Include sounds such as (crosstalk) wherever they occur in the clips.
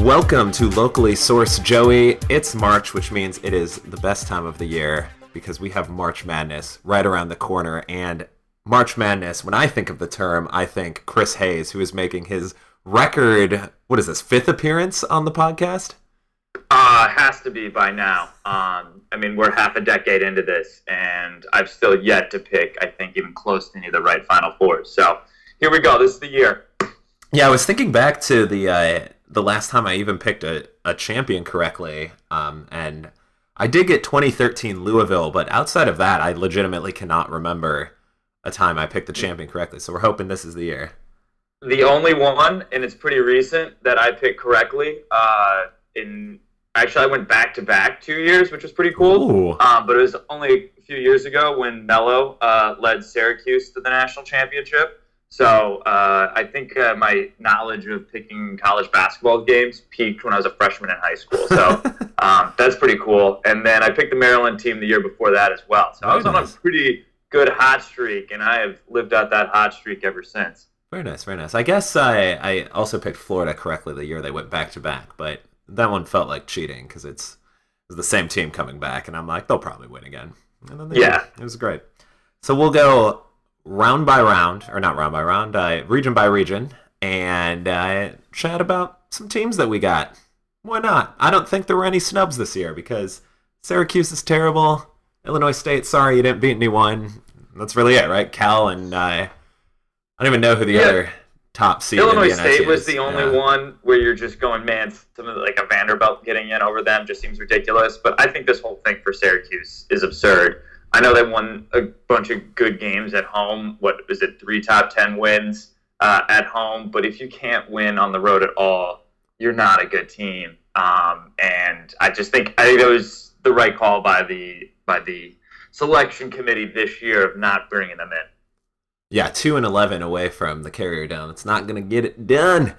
Welcome to Locally Sourced Joey. It's March, which means it is the best time of the year because we have March Madness right around the corner. And March Madness, when I think of the term, I think Chris Hayes, who is making his record, what is this, fifth appearance on the podcast? Uh, has to be by now. Um, I mean, we're half a decade into this, and I've still yet to pick, I think, even close to any of the right Final Fours. So here we go. This is the year. Yeah, I was thinking back to the uh, the last time I even picked a, a champion correctly, um, and I did get 2013 Louisville, but outside of that, I legitimately cannot remember a time I picked the champion correctly. So we're hoping this is the year. The only one, and it's pretty recent, that I picked correctly. Uh, in actually, I went back to back two years, which was pretty cool. Um, but it was only a few years ago when Melo uh, led Syracuse to the national championship. So uh, I think uh, my knowledge of picking college basketball games peaked when I was a freshman in high school. So (laughs) um, that's pretty cool. And then I picked the Maryland team the year before that as well. So Very I was nice. on a pretty good hot streak, and I have lived out that hot streak ever since. Very nice, very nice. I guess I, I also picked Florida correctly the year they went back to back, but that one felt like cheating because it's, the same team coming back, and I'm like, they'll probably win again. And then yeah, did. it was great. So we'll go round by round, or not round by round, uh, region by region, and uh, chat about some teams that we got. Why not? I don't think there were any snubs this year because Syracuse is terrible. Illinois State, sorry you didn't beat anyone. That's really it, right? Cal and uh, I don't even know who the yeah. other top seed. Illinois State was the only yeah. one where you're just going, man, something like a Vanderbilt getting in over them just seems ridiculous. But I think this whole thing for Syracuse is absurd. I know they won a bunch of good games at home. What was it? Three top ten wins uh, at home. But if you can't win on the road at all, you're not a good team. Um, and I just think I think that was the right call by the by the selection committee this year of not bringing them in. Yeah, two and eleven away from the Carrier Dome. It's not going to get it done.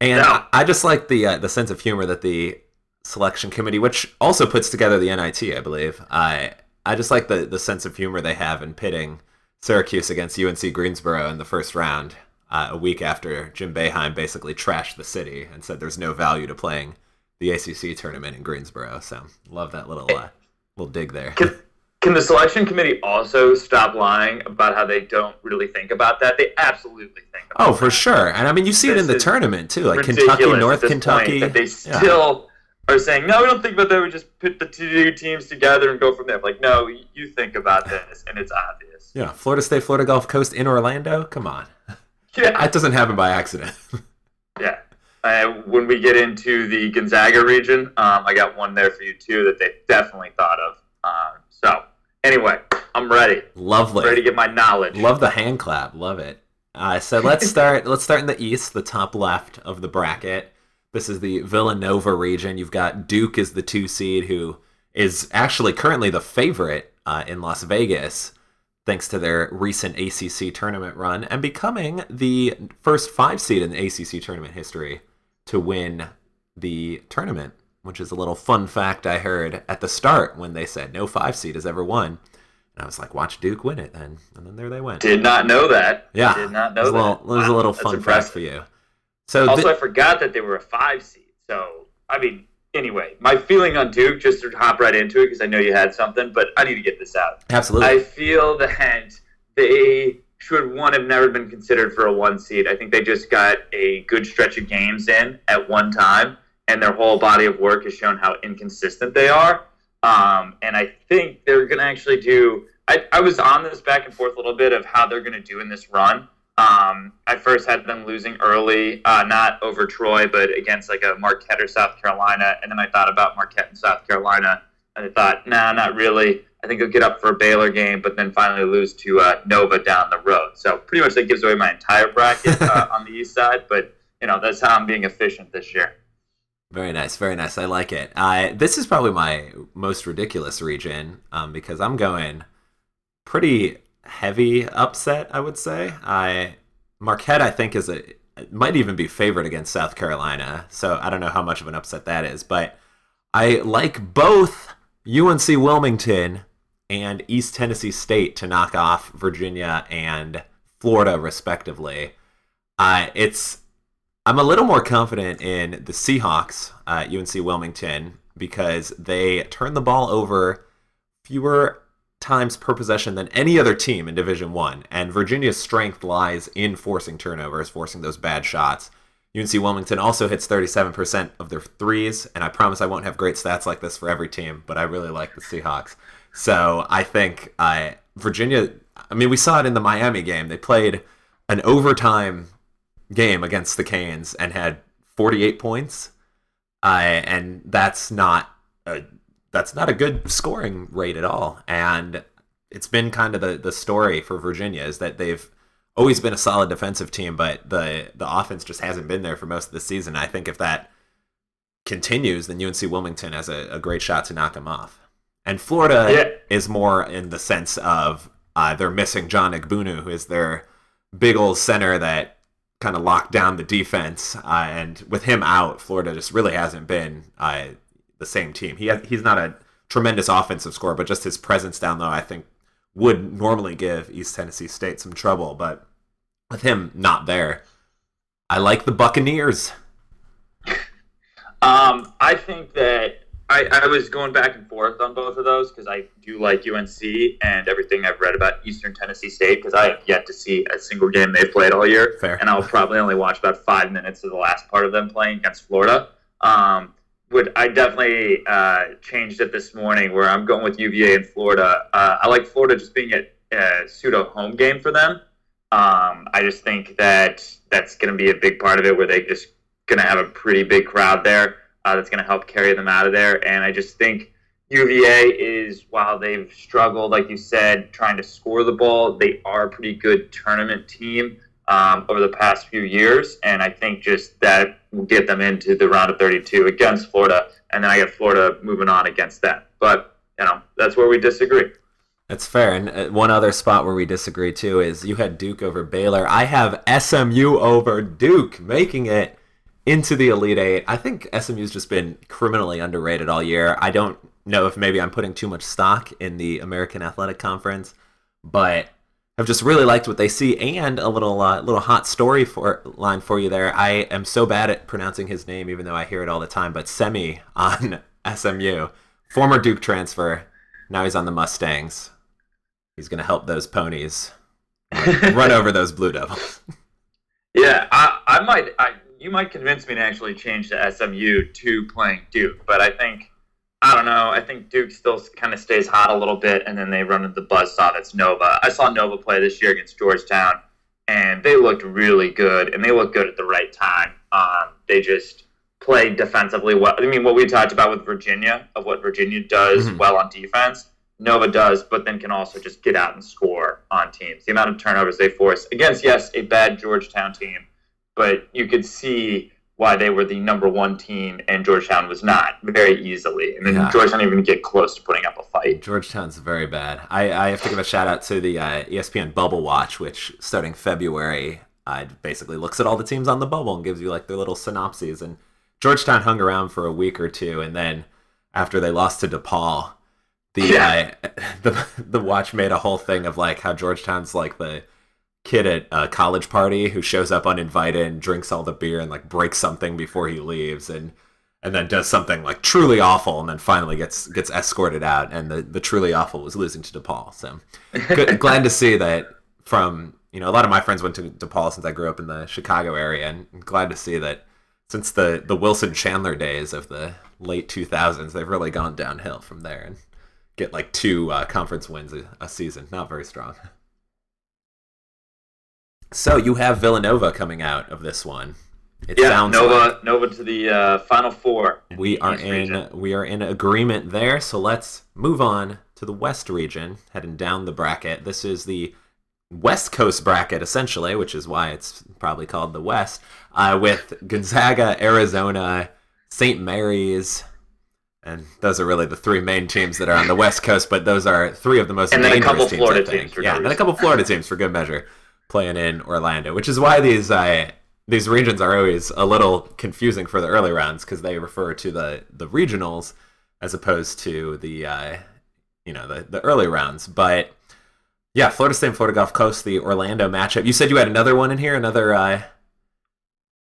And no. I, I, just like the uh, the sense of humor that the selection committee, which also puts together the NIT, I believe, uh, I just like the the sense of humor they have in pitting Syracuse against UNC Greensboro in the first round. Uh, a week after Jim Boeheim basically trashed the city and said there's no value to playing the ACC tournament in Greensboro. So love that little uh, little dig there. Can, can the selection committee also stop lying about how they don't really think about that? They absolutely think. oh, for that. sure. And I mean, you see this it in the tournament too, like Kentucky, North Kentucky. That they still are saying, no, we don't think about that. We just put the two teams together and go from there. Like, no, you think about this, and it's obvious. Yeah, Florida State, Florida Gulf Coast in Orlando. Come on. (laughs) Yeah. That doesn't happen by accident. (laughs) yeah. Uh, when we get into the Gonzaga region, um, I got one there for you too that they definitely thought of. Um, so, anyway, I'm ready. Lovely. ready to get my knowledge. Love the hand clap. Love it. Uh, so let's (laughs) start. let's start in the east, the top left of the bracket. This is the Villanova region. You've got Duke as the two seed, who is actually currently the favorite uh, in Las Vegas, thanks to their recent ACC tournament run, and becoming the first five seed in the ACC tournament history to win the tournament, which is a little fun fact I heard at the start when they said no five seed has ever won. And I was like, watch Duke win it then. And then there they went. Did not know that. Yeah. Did not know that. Little, wow. A little fun fact for you. So also, th- I forgot that they were a five seed. So I mean, anyway, my feeling on Duke, just to hop right into it because I know you had something, but I need to get this out. Absolutely. I feel that they should one have never been considered for a one seed. I think they just got a good stretch of games in at one time, and their whole body of work has shown how inconsistent they are. Um, and I think they're going to actually do. I, I was on this back and forth a little bit of how they're going to do in this run. Um, I first had them losing early, uh, not over Troy, but against like a Marquette or South Carolina. And then I thought about Marquette and South Carolina, and I thought, nah, not really. I think they'll get up for a Baylor game, but then finally lose to uh, Nova down the road. So pretty much that gives away my entire bracket (laughs) uh, on the east side. But you know that's how I'm being efficient this year. Very nice, very nice. I like it. Uh, this is probably my most ridiculous region um, because I'm going pretty heavy upset, I would say. I Marquette, I think, is a might even be favored against South Carolina. So I don't know how much of an upset that is, but I like both UNC Wilmington and East Tennessee State to knock off Virginia and Florida, respectively. Uh, it's I'm a little more confident in the Seahawks at UNC Wilmington because they turn the ball over fewer times per possession than any other team in Division One, and Virginia's strength lies in forcing turnovers, forcing those bad shots. UNC Wilmington also hits 37% of their threes, and I promise I won't have great stats like this for every team, but I really like the Seahawks. So I think uh, Virginia. I mean, we saw it in the Miami game. They played an overtime game against the Canes and had 48 points, uh, and that's not a, that's not a good scoring rate at all. And it's been kind of the the story for Virginia is that they've always been a solid defensive team, but the the offense just hasn't been there for most of the season. I think if that continues, then UNC Wilmington has a, a great shot to knock them off. And Florida yeah. is more in the sense of uh, they're missing John Egbunu, who is their big old center that kind of locked down the defense. Uh, and with him out, Florida just really hasn't been uh, the same team. He has, he's not a tremendous offensive scorer, but just his presence down low, I think, would normally give East Tennessee State some trouble. But with him not there, I like the Buccaneers. Um, I think that I, I was going back and forth on both of those because I do like UNC and everything I've read about Eastern Tennessee State because I have yet to see a single game they've played all year. Fair. And I'll probably only watch about five minutes of the last part of them playing against Florida. Um, would I definitely uh, changed it this morning where I'm going with UVA and Florida. Uh, I like Florida just being a, a pseudo home game for them. Um, I just think that that's going to be a big part of it where they just going to have a pretty big crowd there uh, that's going to help carry them out of there. And I just think UVA is, while they've struggled, like you said, trying to score the ball, they are a pretty good tournament team um, over the past few years. And I think just that will get them into the round of 32 against Florida. And then I get Florida moving on against that. But, you know, that's where we disagree. That's fair. And uh, one other spot where we disagree too is you had Duke over Baylor. I have SMU over Duke, making it into the Elite Eight. I think SMU's just been criminally underrated all year. I don't know if maybe I'm putting too much stock in the American Athletic Conference, but I've just really liked what they see and a little uh, little hot story for line for you there. I am so bad at pronouncing his name, even though I hear it all the time. But Semi on (laughs) SMU, former Duke transfer, now he's on the Mustangs. He's going to help those ponies (laughs) run over those Blue Devils. (laughs) Yeah, I, I might. I, you might convince me to actually change to SMU to playing Duke, but I think I don't know. I think Duke still kind of stays hot a little bit, and then they run into the buzzsaw that's Nova. I saw Nova play this year against Georgetown, and they looked really good, and they looked good at the right time. Um, they just played defensively well. I mean, what we talked about with Virginia, of what Virginia does mm-hmm. well on defense, Nova does, but then can also just get out and score on teams. The amount of turnovers they force against, yes, a bad Georgetown team, but you could see why they were the number one team and Georgetown was not very easily. I mean, yeah. Georgetown even get close to putting up a fight. Georgetown's very bad. I, I have to give a shout out to the uh, ESPN Bubble Watch, which starting February uh, basically looks at all the teams on the bubble and gives you like their little synopses. And Georgetown hung around for a week or two, and then after they lost to DePaul, the yeah. uh, (laughs) the the watch made a whole thing of like how Georgetown's like the kid at a college party who shows up uninvited and drinks all the beer and like breaks something before he leaves and and then does something like truly awful and then finally gets gets escorted out and the, the truly awful was losing to DePaul. So good, (laughs) glad to see that from you know a lot of my friends went to DePaul since I grew up in the Chicago area and I'm glad to see that since the the Wilson Chandler days of the late 2000s they've really gone downhill from there and get like two uh, conference wins a, a season. Not very strong. (laughs) So you have Villanova coming out of this one. It yeah, sounds Nova like Nova to the uh, final four. We are in region. we are in agreement there. So let's move on to the West region, heading down the bracket. This is the West Coast bracket, essentially, which is why it's probably called the West, uh, with Gonzaga, Arizona, St. Mary's, and those are really the three main teams that are on the West Coast. But those are three of the most and then a couple teams, Florida teams. yeah, and then a couple Florida teams for good measure playing in Orlando, which is why these uh, these regions are always a little confusing for the early rounds because they refer to the the regionals as opposed to the uh, you know the the early rounds. But yeah, Florida State, Florida Gulf Coast, the Orlando matchup. You said you had another one in here, another uh,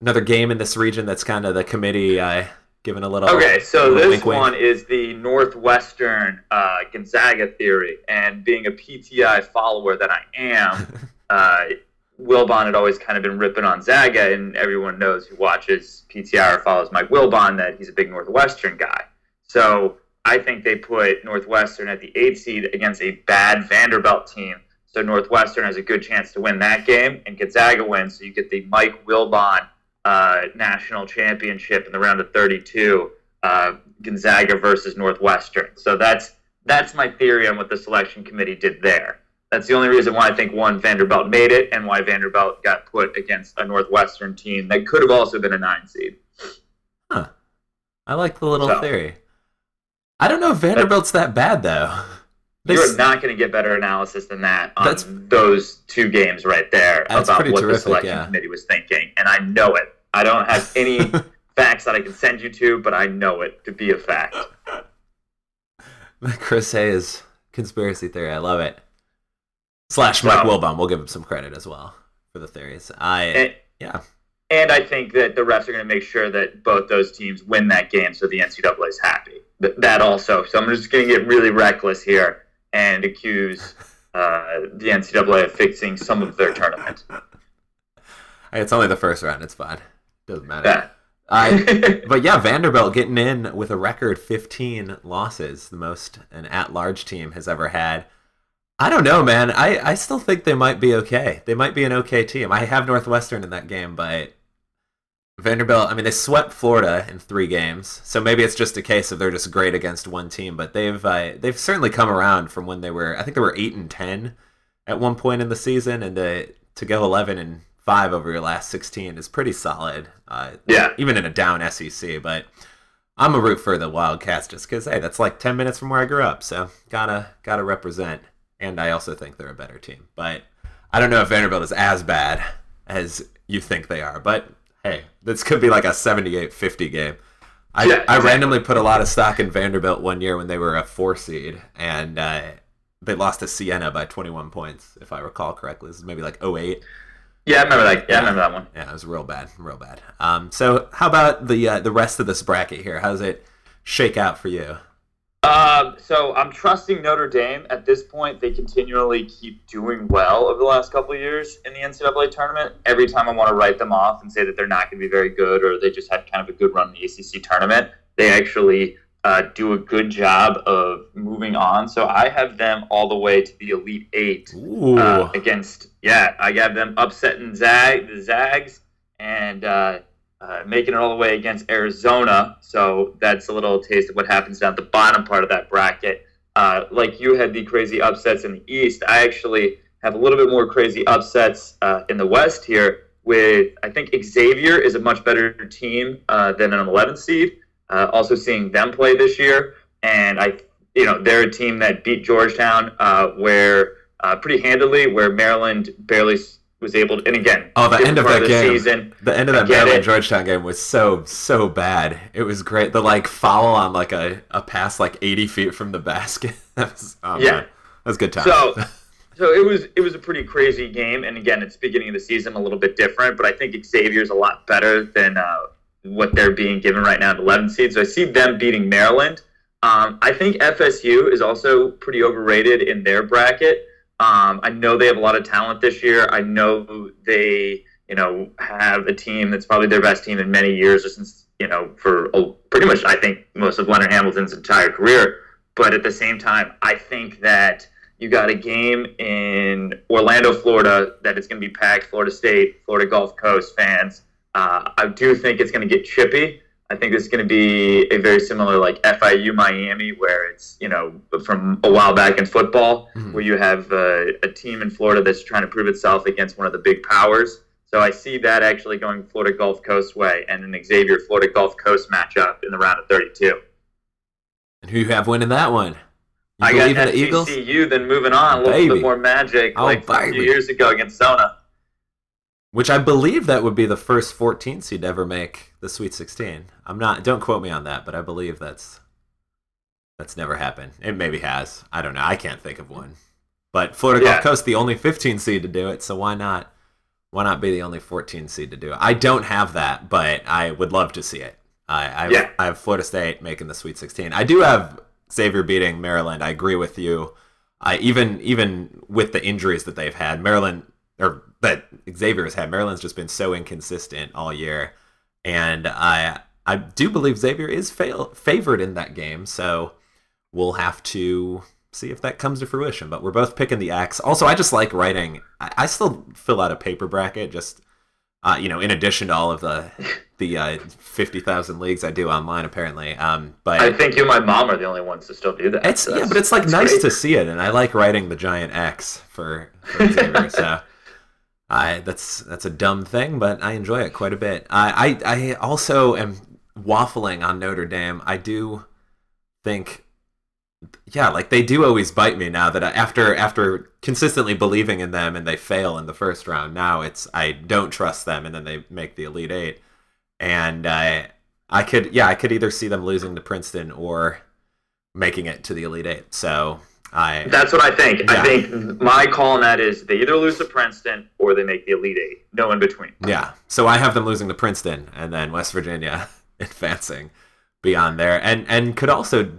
another game in this region that's kind of the committee uh, giving a little. Okay, so little this wink, wink. one is the Northwestern uh, Gonzaga theory, and being a PTI follower that I am, (laughs) uh, Wilbon had always kind of been ripping on Zaga, and everyone knows who watches PTI or follows Mike Wilbon that he's a big Northwestern guy. So I think they put Northwestern at the eighth seed against a bad Vanderbilt team. So Northwestern has a good chance to win that game, and Gonzaga wins. So you get the Mike Wilbon uh, national championship in the round of 32, uh, Gonzaga versus Northwestern. So that's that's my theory on what the selection committee did there. That's the only reason why I think one Vanderbilt made it, and why Vanderbilt got put against a Northwestern team that could have also been a nine seed. Huh. I like the little So- theory. I don't know if Vanderbilt's that bad though. They You're s- not going to get better analysis than that on That's- those two games right there That's about pretty what the selection yeah. committee was thinking, and I know it. I don't have (laughs) any facts that I can send you to, but I know it to be a fact. (laughs) Chris Hayes conspiracy theory. I love it. Slash Mike So- Wilbon. We'll give him some credit as well for the theories. I And, yeah. and I think that the refs are going to make sure that both those teams win that game, so the NCAA is happy. Th- That also. So I'm just going to get really reckless here and accuse uh, the NCAA of fixing some of their tournament. (laughs) It's only the first round. It's fine. Doesn't matter. Yeah. I (laughs) but yeah, Vanderbilt getting in with a record 15 losses, the most an at-large team has ever had. I don't know, man. I, I still think they might be okay. They might be an okay team. I have Northwestern in that game, but Vanderbilt, I mean, they swept Florida in three games, so maybe it's just a case of they're just great against one team. But they've uh, they've certainly come around from when they were. I think they were eight and ten at one point in the season, and to to go eleven and five over your last sixteen is pretty solid. Uh, Yeah. even in a down SEC. But I'm a root for the Wildcats just because hey, that's like ten minutes from where I grew up, so gotta gotta represent. And I also think they're a better team, but I don't know if Vanderbilt is as bad as you think they are. But hey, this could be like a 78-50 game. I, Yeah, I randomly put a lot of stock in Vanderbilt one year when they were a four seed, and uh, they lost to Siena by 21 points, if I recall correctly. This is maybe like 08. Yeah, I remember that. Yeah, I remember that one. Yeah, it was real bad, real bad. Um, so how about the uh, the rest of this bracket here? How does it shake out for you? Um, so I'm trusting Notre Dame at this point. They continually keep doing well over the last couple of years in the NCAA tournament. Every time I want to write them off and say that they're not going to be very good or they just had kind of a good run in the ACC tournament, they actually uh, do a good job of moving on. So I have them all the way to the Elite Eight uh, against yeah, I have them upsetting Zag the Zags and uh, uh, making it all the way against Arizona. So that's a little taste of what happens down at the bottom part of that bracket. Uh, like you had the crazy upsets in the East, I actually have a little bit more crazy upsets uh, in the West here. With I think Xavier is a much better team uh, than an 11 seed. Uh, also seeing them play this year, and I, you know, they're a team that beat Georgetown, where pretty handily, where Maryland barely was able to. And again, Oh, the end of that the game. season. the end of that Maryland. Georgetown game was so so bad. It was great. The like foul on like a, a pass like 80 feet from the basket. (laughs) that was oh, Yeah. man. that was a good time. So, so it was it was a pretty crazy game, and again, it's beginning of the season, a little bit different. But I think Xavier's a lot better than uh, what they're being given right now at 11 seed. So I see them beating Maryland. Um, I think FSU is also pretty overrated in their bracket. Um, I know they have a lot of talent this year. I know they, you know, have a team that's probably their best team in many years, or since you know, for a, pretty much I think most of Leonard Hamilton's entire career. But at the same time, I think that you got a game in Orlando, Florida, that is going to be packed. Florida State, Florida Gulf Coast fans. Uh, I do think it's going to get chippy. I think this is going to be a very similar like FIU Miami, where it's you know from a while back in football, Mhm. where you have uh, a team in Florida that's trying to prove itself against one of the big powers. So I see that actually going Florida Gulf Coast way, and an Xavier Florida Gulf Coast matchup in the round of 32. and who you have winning that one? You I got the Eagles? Then moving on a little Baby. bit more magic, Oh, like a few years ago against Zona. Which I believe that would be the first 14 seed to ever make the Sweet 16. I'm not. Don't quote me on that, but I believe that's that's never happened. It maybe has. I don't know. I can't think of one. But Florida Yeah. Gulf Coast, the only 15 seed to do it, so why not? Why not be the only 14 seed to do it? I don't have that, but I would love to see it. I I, Yeah. I have Florida State making the Sweet 16. I do have Xavier beating Maryland. I agree with you. I even even with the injuries that they've had, Maryland or that Xavier has had, Maryland's just been so inconsistent all year, and I I do believe Xavier is fail, favored in that game. So we'll have to see if that comes to fruition. But we're both picking the X. Also, I just like writing. I, I still fill out a paper bracket, just uh, you know, in addition to all of the the uh, fifty thousand leagues I do online, apparently. Um, but I think you and my mom are the only ones to still do that. it's so yeah, but it's like nice great. to see it, and I like writing the giant X for, for Xavier. so. (laughs) I that's that's a dumb thing, but I enjoy it quite a bit. I, I I also am waffling on Notre Dame. I do think, yeah, like they do always bite me now that I, after after consistently believing in them and they fail in the first round. Now it's I don't trust them, and then they make the Elite Eight, and I I could yeah I could either see them losing to Princeton or making it to the Elite Eight. So I That's what I think. Yeah. I think my call on that is they either lose to Princeton or they make the Elite Eight. No in between. Yeah. So I have them losing to Princeton and then West Virginia (laughs) advancing beyond there. And and could also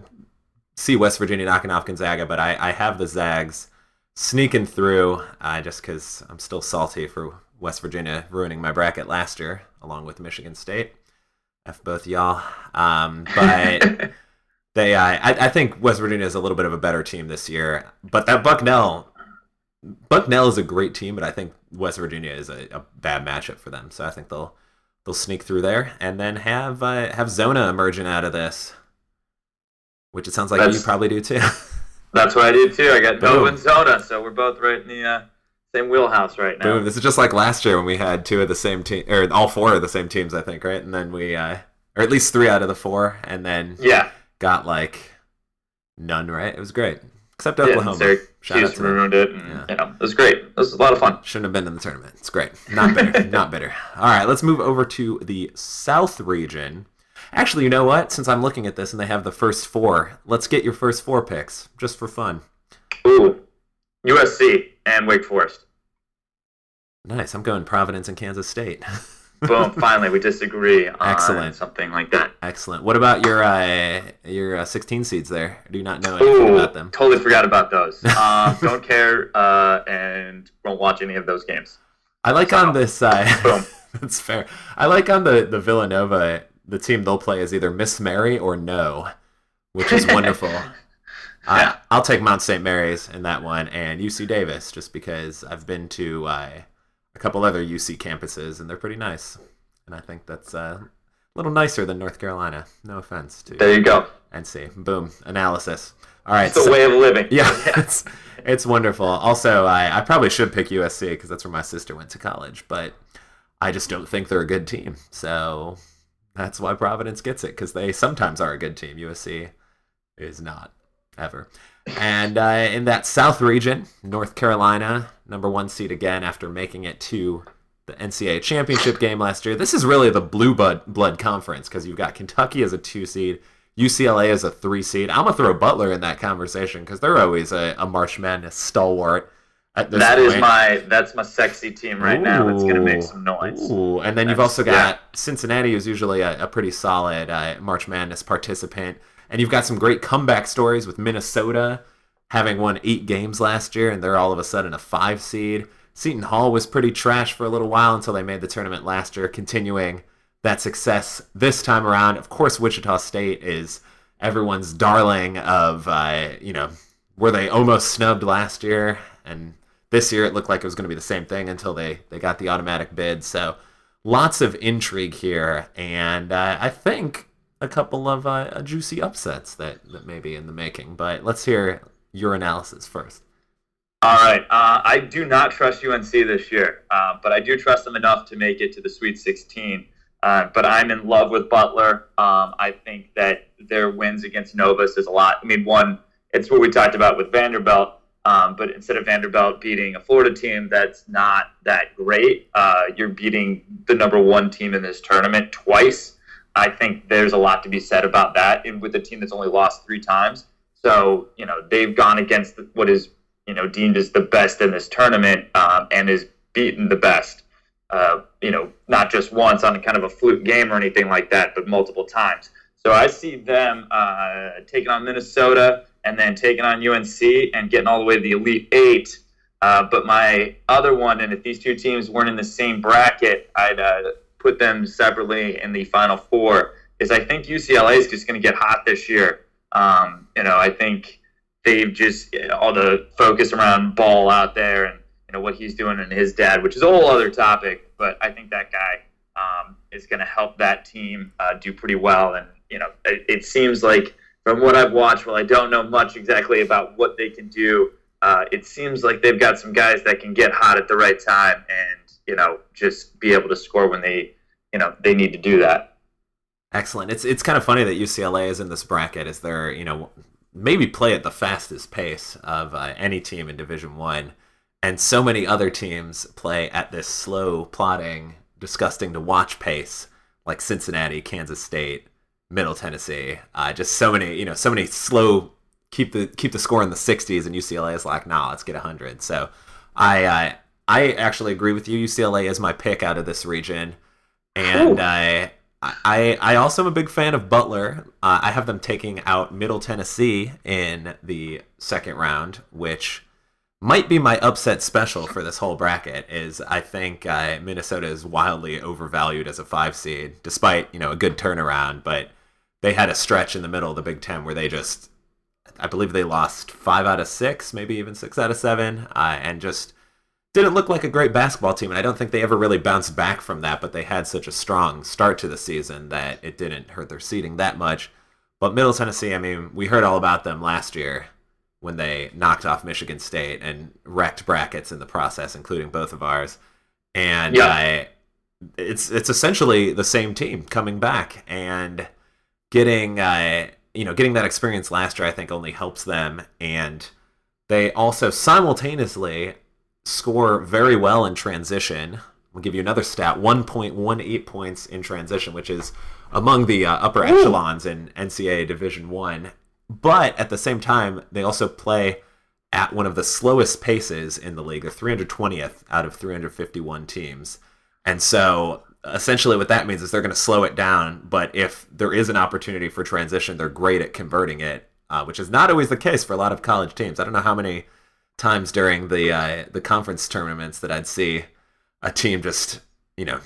see West Virginia knocking off Gonzaga, but I, I have the Zags sneaking through uh, just because I'm still salty for West Virginia ruining my bracket last year along with Michigan State. F both y'all. Um, but (laughs) they uh, I, I think West Virginia is a little bit of a better team this year. But that Bucknell Bucknell is a great team, but I think West Virginia is a, a bad matchup for them. So I think they'll they'll sneak through there and then have uh, have Zona emerging out of this, which it sounds like you probably do too. (laughs) That's what I do too. I got Boom. Nova and Zona, so we're both right in the uh, same wheelhouse right now. Boom! This is just like last year when we had two of the same team, or all four of the same teams, I think, right? And then we, uh, or at least three out of the four, and then Yeah, got like none right. It was great, except yeah. Oklahoma. Out Syracuse ruined it. And, Yeah. You know, it was great. It was a lot of fun. Shouldn't have been in the tournament. It's great. Not bitter. (laughs) not bitter. All right, let's move over to the South region. Actually, you know what? Since I'm looking at this and they have the first four, let's get your first four picks just for fun. Ooh, USC and Wake Forest. Nice. I'm going Providence and Kansas State. (laughs) Boom! (laughs) finally, we disagree on Excellent. something like that. Excellent. What about your uh, your uh, 16 seeds there? Do you not know anything Ooh, about them? totally forgot about those. Um, (laughs) don't care uh, and won't watch any of those games. I like on this side. Boom. (laughs) That's fair. I like on the the Villanova. The team they'll play is either Miss Mary or No, which is wonderful. Yeah. I, I'll take Mount St. Mary's in that one and UC Davis just because I've been to uh, a couple other UC campuses and they're pretty nice. And I think that's uh, a little nicer than North Carolina. No offense to There you go. NC. Boom. Analysis. All right. It's a so- way of living. (laughs) yeah, it's it's wonderful. Also, I, I probably should pick USC because that's where my sister went to college, but I just don't think they're a good team. So that's why Providence gets it because they sometimes are a good team. USC is not ever. And uh, in that South region, North Carolina, number one seed again after making it to the NCAA championship game last year. This is really the blue blood, blood conference because you've got Kentucky as a two seed, UCLA as a three seed. I'm gonna throw Butler in that conversation because they're always a, a March Madness stalwart. That is my that's my sexy team right now. That's gonna make some noise. Ooh, and then you've also got yeah. Cincinnati, who's usually a, a pretty solid uh, March Madness participant, and you've got some great comeback stories with Minnesota having won eight games last year, and they're all of a sudden a five seed. Seton Hall was pretty trash for a little while until they made the tournament last year, continuing that success this time around. Of course, Wichita State is everyone's darling of uh, you know were they almost snubbed last year and this year it looked like it was going to be the same thing until they they got the automatic bid so lots of intrigue here and uh, i think a couple of uh, juicy upsets that that may be in the making but let's hear your analysis first All right. Uh, I do not trust UNC this year, uh, but I do trust them enough to make it to the Sweet 16. Uh, but I'm in love with Butler. Um, I think that their wins against Novus is a lot. I mean, one, it's what we talked about with Vanderbilt. Um, but instead of Vanderbilt beating a Florida team that's not that great, uh, you're beating the number one team in this tournament twice. I think there's a lot to be said about that with a team that's only lost three times. So, you know, they've gone against what is, you know, deemed as the best in this tournament um, and is beaten the best. uh, you know, not just once on a kind of a fluke game or anything like that, but multiple times. So I see them uh, taking on Minnesota and then taking on UNC and getting all the way to the Elite Eight. Uh, but my other one, and if these two teams weren't in the same bracket, I'd uh, put them separately in the Final Four. Is I think UCLA is just going to get hot this year. Um, you know, I think they've just all the focus around Ball out there and you know what he's doing and his dad, which is a whole other topic. But I think that guy um, is going to help that team uh, do pretty well. And you know, it, it, seems like from what I've watched, well, I don't know much exactly about what they can do, uh, it seems like they've got some guys that can get hot at the right time and you know just be able to score when they you know they need to do that. Excellent. It's it's kind of funny that UCLA is in this bracket. Is there you know maybe play at the fastest pace of uh, any team in Division One, and so many other teams play at this slow, plodding, disgusting to watch pace, like Cincinnati, Kansas State, Middle Tennessee. Uh, just so many, you know, so many slow keep the keep the score in the 60s, and UCLA is like, nah, let's get 100. So I uh, I actually agree with you. UCLA is my pick out of this region, and I. I, I also am a big fan of Butler. Uh, I have them taking out Middle Tennessee in the second round, which might be my upset special for this whole bracket. Is I think uh, Minnesota is wildly overvalued as a five seed, despite you know a good turnaround. But they had a stretch in the middle of the Big Ten where they just, I believe they lost five out of six, maybe even six out of seven, uh, and just didn't look like a great basketball team, and I don't think they ever really bounced back from that. But they had such a strong start to the season that it didn't hurt their seeding that much. But Middle Tennessee, I mean, we heard all about them last year when they knocked off Michigan State and wrecked brackets in the process, including both of ours. And yeah. I, it's it's essentially the same team coming back and getting uh, you know getting that experience last year. I think only helps them, and they also simultaneously score very well in transition. I'll give you another stat 1.18 points in transition, which is among the uh, upper Ooh. echelons in NCAA Division 1. But at the same time, they also play at one of the slowest paces in the league. They're 320th out of 351 teams. And so essentially what that means is they're going to slow it down. But if there is an opportunity for transition, they're great at converting it, uh, which is not always the case for a lot of college teams. I don't know how many times during the uh, the conference tournaments that I'd see a team just you know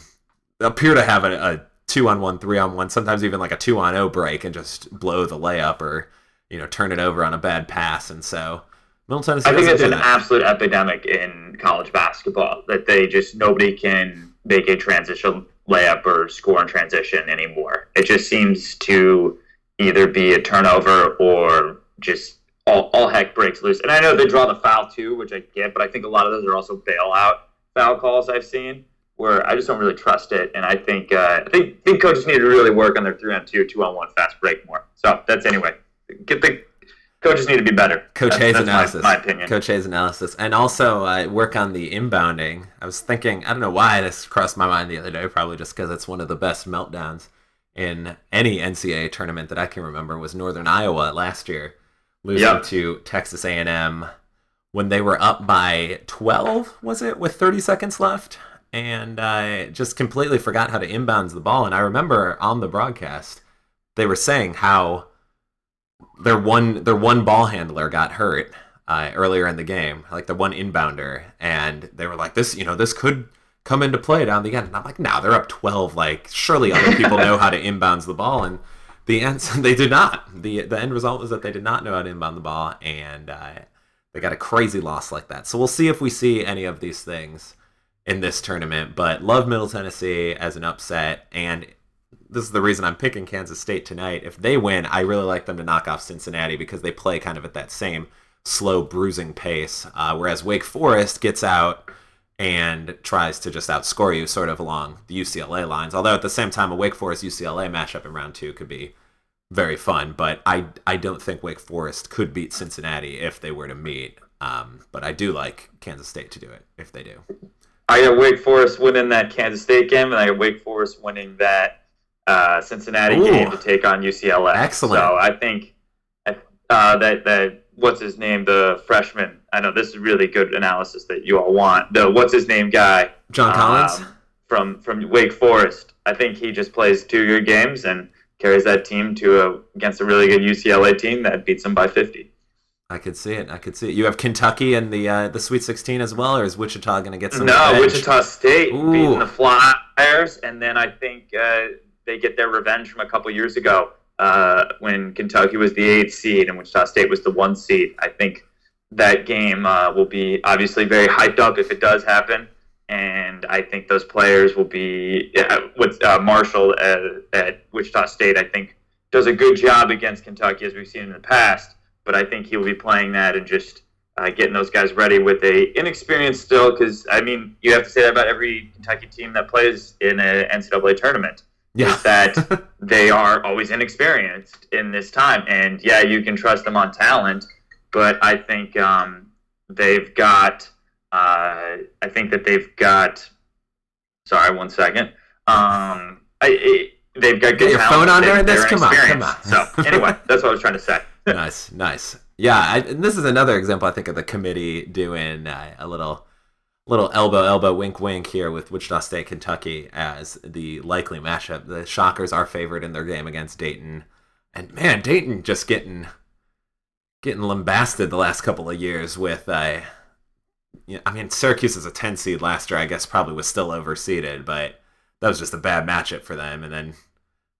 appear to have a, a two on one, three on one, sometimes even like a two on zero break and just blow the layup or you know turn it over on a bad pass. And so Middle Tennessee. I think it's an that. absolute epidemic in college basketball that they just nobody can make a transition layup or score in transition anymore. It just seems to either be a turnover or just all, all heck breaks loose. And I know they draw the foul too, which I get, but I think a lot of those are also bailout foul calls I've seen where I just don't really trust it. And I think uh, I think, think coaches need to really work on their three on two, two on one fast break more. So that's anyway. Get the coaches need to be better. Coach Hayes analysis. My, my, opinion. Coach Hayes analysis, and also uh, work on the inbounding. I was thinking, I don't know why this crossed my mind the other day. Probably just because it's one of the best meltdowns in any NCAA tournament that I can remember. Was Northern Iowa last year losing yep. to Texas A&M when they were up by 12, was it, with 30 seconds left? And I just completely forgot how to inbounds the ball. And I remember on the broadcast, they were saying how their one their one ball handler got hurt uh, earlier in the game, like the one inbounder, and they were like, "This, you know, this could come into play down the end." And I'm like, "Now nah, they're up 12. Like, surely other people know how to inbounds the ball." And the answer (laughs) they did not. the The end result was that they did not know how to inbound the ball, and uh, they got a crazy loss like that. So we'll see if we see any of these things in this tournament. But love Middle Tennessee as an upset, and this is the reason I'm picking Kansas State tonight. If they win, I really like them to knock off Cincinnati because they play kind of at that same slow, bruising pace. Uh, whereas Wake Forest gets out and tries to just outscore you sort of along the UCLA lines. Although at the same time, a Wake Forest UCLA matchup in round two could be very fun. But I, I don't think Wake Forest could beat Cincinnati if they were to meet. Um, but I do like Kansas State to do it if they do. I got Wake Forest winning that Kansas State game, and I got Wake Forest winning that uh, Cincinnati Ooh, game to take on UCLA. Excellent. So I think uh, that that what's his name, the freshman. I know this is really good analysis that you all want. The what's his name guy, John Collins. Um, from from Wake Forest. I think he just plays two good games and carries that team to a against a really good UCLA team that beats them by 50. I could see it. I could see it. You have Kentucky and the uh, the Sweet 16 as well, or is Wichita going to get some? No, revenge? Wichita State Ooh. beating the Flyers, and then I think uh, they get their revenge from a couple years ago uh, when Kentucky was the eighth seed and Wichita State was the one seed. I think that game uh, will be obviously very hyped up if it does happen, and I think those players will be with uh, Marshall at, at Wichita State. I think does a good job against Kentucky as we've seen in the past but I think he'll be playing that and just uh, getting those guys ready with a inexperienced still. Because I mean, you have to say that about every Kentucky team that plays in an NCAA tournament. Yeah. that they are always inexperienced in this time, and yeah, you can trust them on talent, but I think um, they've got. Uh, I think that they've got. Sorry, one second. Um, I, they've got good Get your phone on during this. Come on, come on. so anyway, (laughs) that's what I was trying to say nice, nice. Yeah, I, and this is another example, I think, of the committee doing uh, a little, little elbow, elbow, wink, wink here with Wichita State, Kentucky as the likely matchup. The Shockers are favored in their game against Dayton, and man, Dayton just getting, getting lambasted the last couple of years with. Uh, you know, I mean, Syracuse is a 10 seed last year. I guess probably was still overseeded, but that was just a bad matchup for them. And then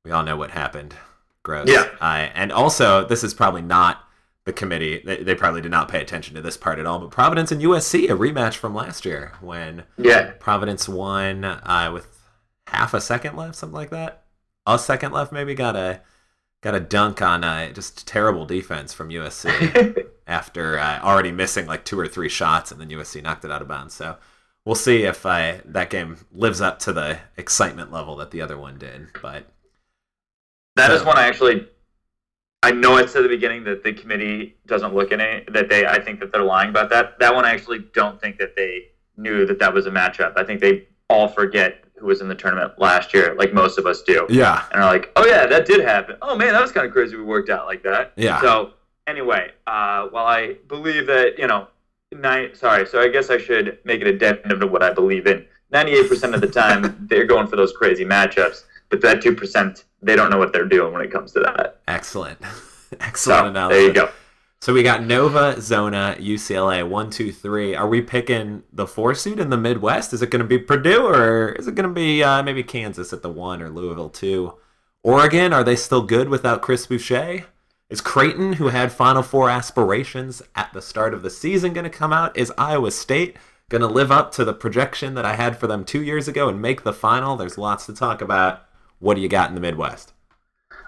we all know what happened. Gross. Yeah. Uh, and also, this is probably not the committee. They, they, probably did not pay attention to this part at all. But Providence and USC, a rematch from last year when yeah. Providence won uh, with half a second left, something like that. A second left, maybe got a got a dunk on uh, just terrible defense from USC (laughs) after uh, already missing like two or three shots, and then USC knocked it out of bounds. So we'll see if uh, that game lives up to the excitement level that the other one did. But that so. is one I actually. I know I said at the beginning that the committee doesn't look at it. That they, I think that they're lying about that. That one I actually don't think that they knew that that was a matchup. I think they all forget who was in the tournament last year, like most of us do. Yeah. And are like, oh yeah, that did happen. Oh man, that was kind of crazy. We worked out like that. Yeah. So anyway, uh, while I believe that you know, nine, sorry, so I guess I should make an addendum to what I believe in. Ninety-eight percent of the time, (laughs) they're going for those crazy matchups, but that two percent they don't know what they're doing when it comes to that. Excellent. (laughs) Excellent so, analysis. There you go. So we got Nova, Zona, UCLA, one, two, three. Are we picking the four seed in the Midwest? Is it going to be Purdue or is it going to be uh, maybe Kansas at the one or Louisville two? Oregon, are they still good without Chris Boucher? Is Creighton, who had Final Four aspirations at the start of the season, going to come out? Is Iowa State going to live up to the projection that I had for them two years ago and make the final? There's lots to talk about. What do you got in the Midwest?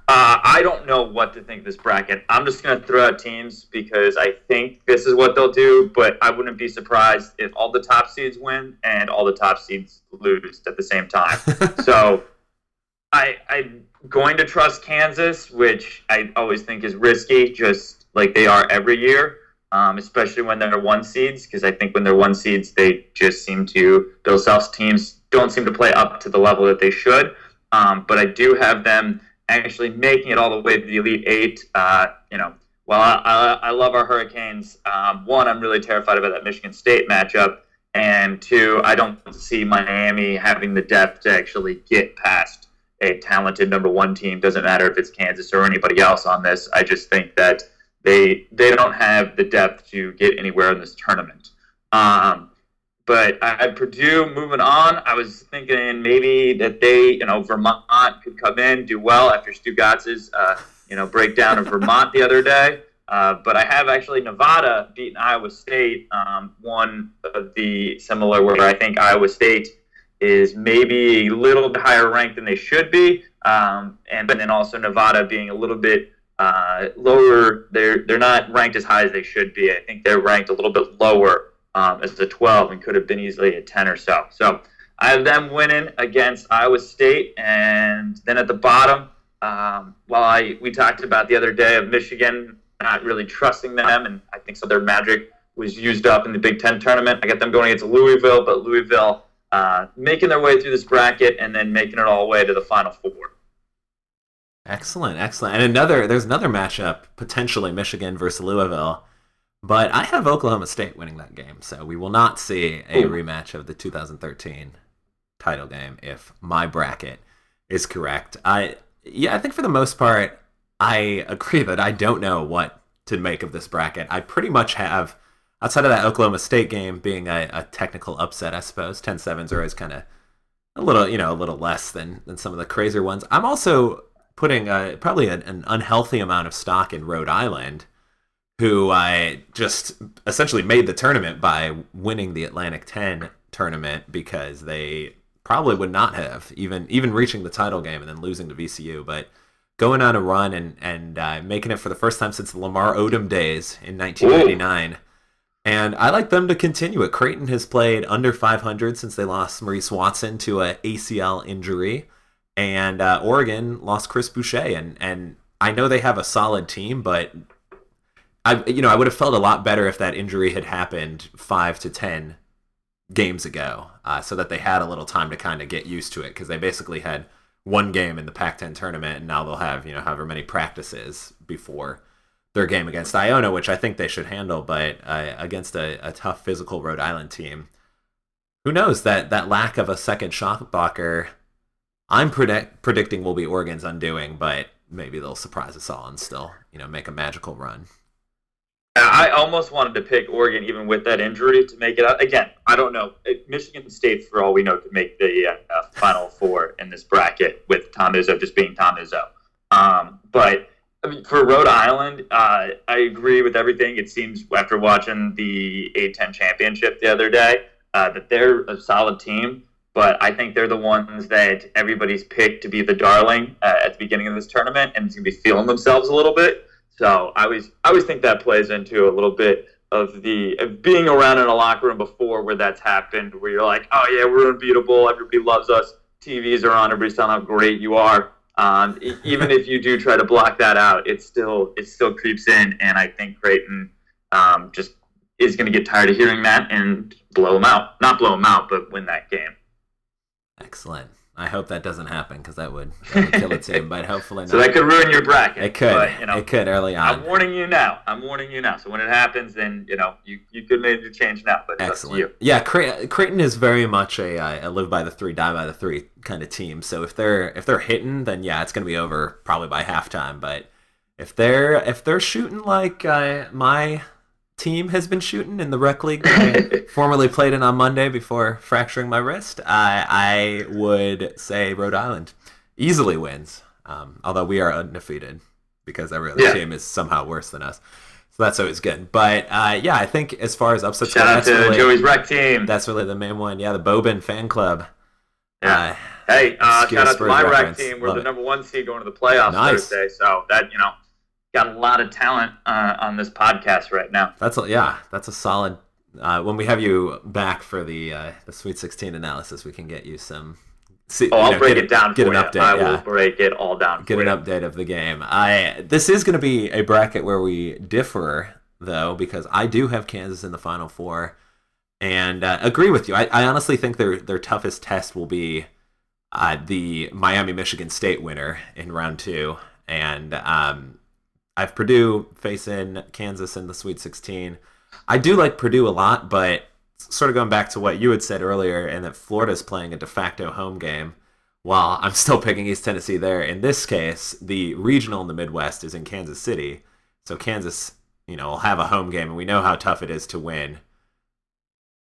Uh, I don't know what to think of this bracket. I'm just going to throw out teams because I think this is what they'll do, but I wouldn't be surprised if all the top seeds win and all the top seeds lose at the same time. (laughs) so I, I'm going to trust Kansas, which I always think is risky, just like they are every year, um, especially when they're one seeds, because I think when they're one seeds, they just seem to, those self teams don't seem to play up to the level that they should. Um, but I do have them actually making it all the way to the Elite Eight. Uh, you know, well, I, I, I love our Hurricanes. Um, one, I'm really terrified about that Michigan State matchup. And two, I don't see Miami having the depth to actually get past a talented number one team. Doesn't matter if it's Kansas or anybody else on this. I just think that they they don't have the depth to get anywhere in this tournament. Um, but at Purdue, moving on, I was thinking maybe that they, you know, Vermont could come in, do well after Stugotz's, uh, you know, breakdown of Vermont the other day. Uh, but I have actually Nevada beating Iowa State, um, one of the similar where I think Iowa State is maybe a little higher ranked than they should be, um, and but then also Nevada being a little bit uh, lower. They're they're not ranked as high as they should be. I think they're ranked a little bit lower um, as a 12 and could have been easily a 10 or so. So I have them winning against Iowa State, and then at the bottom, um, while I we talked about the other day of Michigan not really trusting them, and I think so their magic was used up in the Big Ten tournament. I got them going against Louisville, but Louisville uh, making their way through this bracket and then making it all the way to the Final Four. Excellent, excellent. And another, there's another matchup potentially Michigan versus Louisville. But I have Oklahoma State winning that game, so we will not see a Ooh. rematch of the 2013 title game if my bracket is correct. I yeah, I think for the most part, I agree that I don't know what to make of this bracket. I pretty much have outside of that Oklahoma State game being a, a technical upset, I suppose. 10-7s are always kind of a little, you know, a little less than than some of the crazier ones. I'm also putting a, probably an, an unhealthy amount of stock in Rhode Island, who I just essentially made the tournament by winning the Atlantic 10 tournament because they probably would not have even even reaching the title game and then losing to VCU, but going on a run and and uh, making it for the first time since the Lamar Odom days in 1999. Ooh. And I like them to continue it. Creighton has played under 500 since they lost Maurice Watson to a ACL injury and uh, Oregon lost Chris Boucher, and and I know they have a solid team, but I you know I would have felt a lot better if that injury had happened five to ten games ago, uh, so that they had a little time to kind of get used to it because they basically had one game in the Pac-10 tournament, and now they'll have you know however many practices before their game against Iona, which I think they should handle, but uh, against a, a tough physical Rhode Island team, who knows that that lack of a second shot blocker I'm predict- predicting will be Oregon's undoing, but maybe they'll surprise us all and still, you know, make a magical run. I almost wanted to pick Oregon even with that injury to make it out. Again, I don't know. Michigan State, for all we know, could make the uh, Final Four in this bracket with Tom Izzo just being Tom Izzo. Um, but I mean, for Rhode Island, uh, I agree with everything. It seems after watching the A10 championship the other day uh, that they're a solid team but I think they're the ones that everybody's picked to be the darling uh, at the beginning of this tournament, and it's gonna be feeling themselves a little bit. So I always I always think that plays into a little bit of the of being around in a locker room before where that's happened, where you're like, oh yeah, we're unbeatable, everybody loves us, TVs are on, everybody's telling how great you are. Um, even if you do try to block that out, it still it still creeps in, and I think Creighton um, just is going to get tired of hearing that and blow them out. Not blow them out, but win that game. Excellent. I hope that doesn't happen because that would, that would kill a (laughs) team, but hopefully not. So that could ruin your bracket. It could. But, you know, it could early on. I'm warning you now. I'm warning you now. So when it happens, then you know you, you could make the change now. But excellent. Yeah, Cre- Creighton is very much a, a live by the three, die by the three kind of team. So if they're if they're hitting, then yeah, it's going to be over probably by halftime. But if they're if they're shooting like uh, my team has been shooting in the rec league that I (laughs) formerly played in on Monday before fracturing my wrist, I, I would say Rhode Island easily wins. Um, although we are undefeated because every other yeah. team is somehow worse than us. So that's always good. But uh, yeah, I think as far as upsets shout go, out to really, Joey's rec team. That's really the main one. Yeah, the Bobin fan club. Yeah. Uh, hey, uh, shout out to my reference. rec team. We're Love the number one seed going to the playoffs nice. Thursday. So that you know got a lot of talent uh, on this podcast right now. That's a, yeah, that's a solid. Uh, when we have you back for the uh, the Sweet 16 analysis, we can get you some. See, oh, I'll know, break it down. Get an you. update. I yeah. will break it all down. Get an you. update of the game. I this is going to be a bracket where we differ though, because I do have Kansas in the Final Four, and uh, agree with you. I, I honestly think their their toughest test will be uh, the Miami Michigan State winner in round two, and um, I've Purdue facing Kansas in the Sweet 16. I do like Purdue a lot, but sort of going back to what you had said earlier, and that Florida's playing a de facto home game. While I'm still picking East Tennessee there, in this case, the regional in the Midwest is in Kansas City, so Kansas, you know, will have a home game, and we know how tough it is to win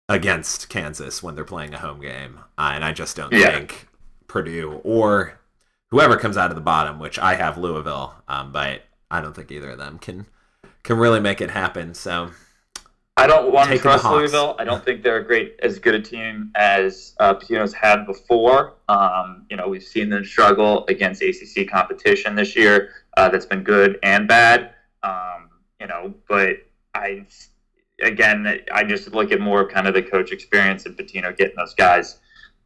against Kansas when they're playing a home game. Uh, and I just don't yeah. think Purdue or whoever comes out of the bottom, which I have Louisville, um, but I don't think either of them can can really make it happen. So I don't want to trust Louisville. I don't think they're a great as good a team as uh, Pitino's had before. Um, you know, we've seen them struggle against ACC competition this year. Uh, that's been good and bad. Um, you know, but I again, I just look at more of kind of the coach experience and Pitino getting those guys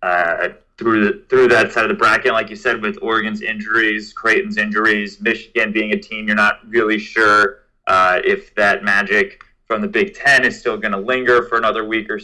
uh, through the, through that side of the bracket. Like you said, with Oregon's injuries, Creighton's injuries, Michigan being a team you're not really sure uh, if that magic from the Big Ten is still going to linger for another week or